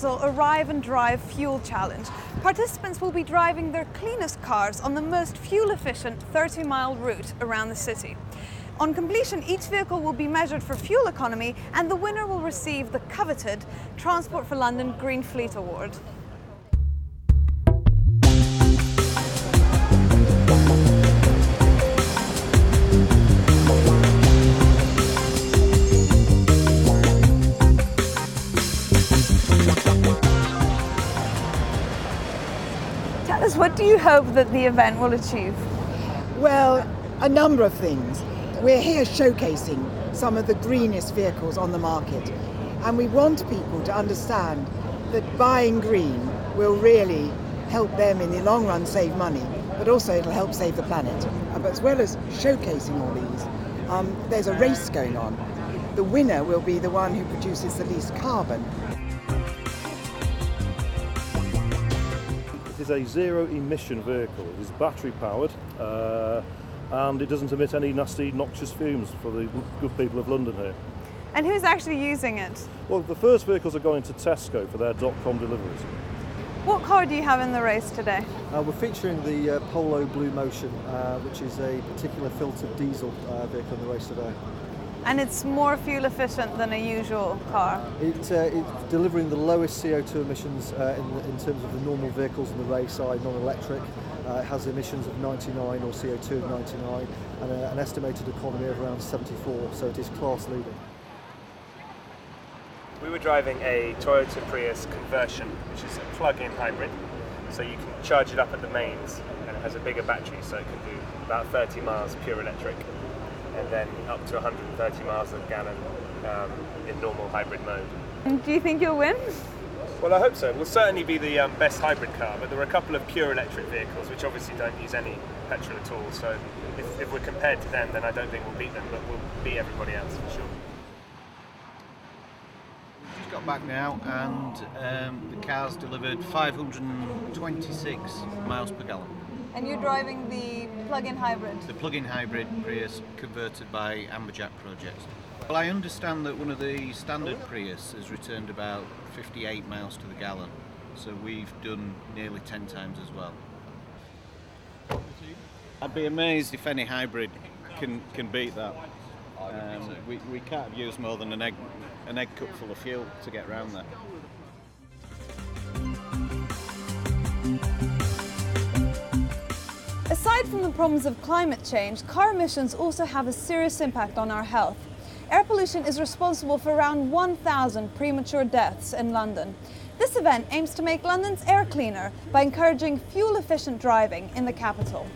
capital Arrive and Drive Fuel Challenge. Participants will be driving their cleanest cars on the most fuel efficient 30 mile route around the city. On completion, each vehicle will be measured for fuel economy and the winner will receive the coveted Transport for London Green Fleet Award. What do you hope that the event will achieve? Well, a number of things. We're here showcasing some of the greenest vehicles on the market, and we want people to understand that buying green will really help them in the long run save money, but also it'll help save the planet. Uh, But as well as showcasing all these, um, there's a race going on. The winner will be the one who produces the least carbon. Is a zero emission vehicle. It is battery powered uh, and it doesn't emit any nasty noxious fumes for the good people of London here. And who's actually using it? Well, the first vehicles are going to Tesco for their dot-com deliveries. What car do you have in the race today? Uh, we're featuring the uh, Polo Blue Motion, uh, which is a particular filtered diesel uh, vehicle in the race today. And it's more fuel efficient than a usual car. It, uh, it's delivering the lowest CO2 emissions uh, in, in terms of the normal vehicles in the race, i.e. non-electric. Uh, it has emissions of 99 or CO2 of 99 and a, an estimated economy of around 74, so it is class leading. We were driving a Toyota Prius conversion, which is a plug-in hybrid. So you can charge it up at the mains, and it has a bigger battery, so it can do about 30 miles pure electric, and then up to 130 miles of gallon um, in normal hybrid mode. And do you think you'll win? Well, I hope so. We'll certainly be the um, best hybrid car, but there are a couple of pure electric vehicles which obviously don't use any petrol at all. So if, if we're compared to them, then I don't think we'll beat them, but we'll beat everybody else for sure. Just got back now, and um, the car's delivered 526 miles per gallon. And you're driving the plug-in hybrid. The plug-in hybrid Prius converted by Amberjac Projects. Well, I understand that one of the standard Prius has returned about 58 miles to the gallon, so we've done nearly 10 times as well. I'd be amazed if any hybrid can can beat that. Um, we, we can't have used more than an egg an egg cup full of fuel to get round there. The problems of climate change, car emissions also have a serious impact on our health. Air pollution is responsible for around 1,000 premature deaths in London. This event aims to make London's air cleaner by encouraging fuel efficient driving in the capital.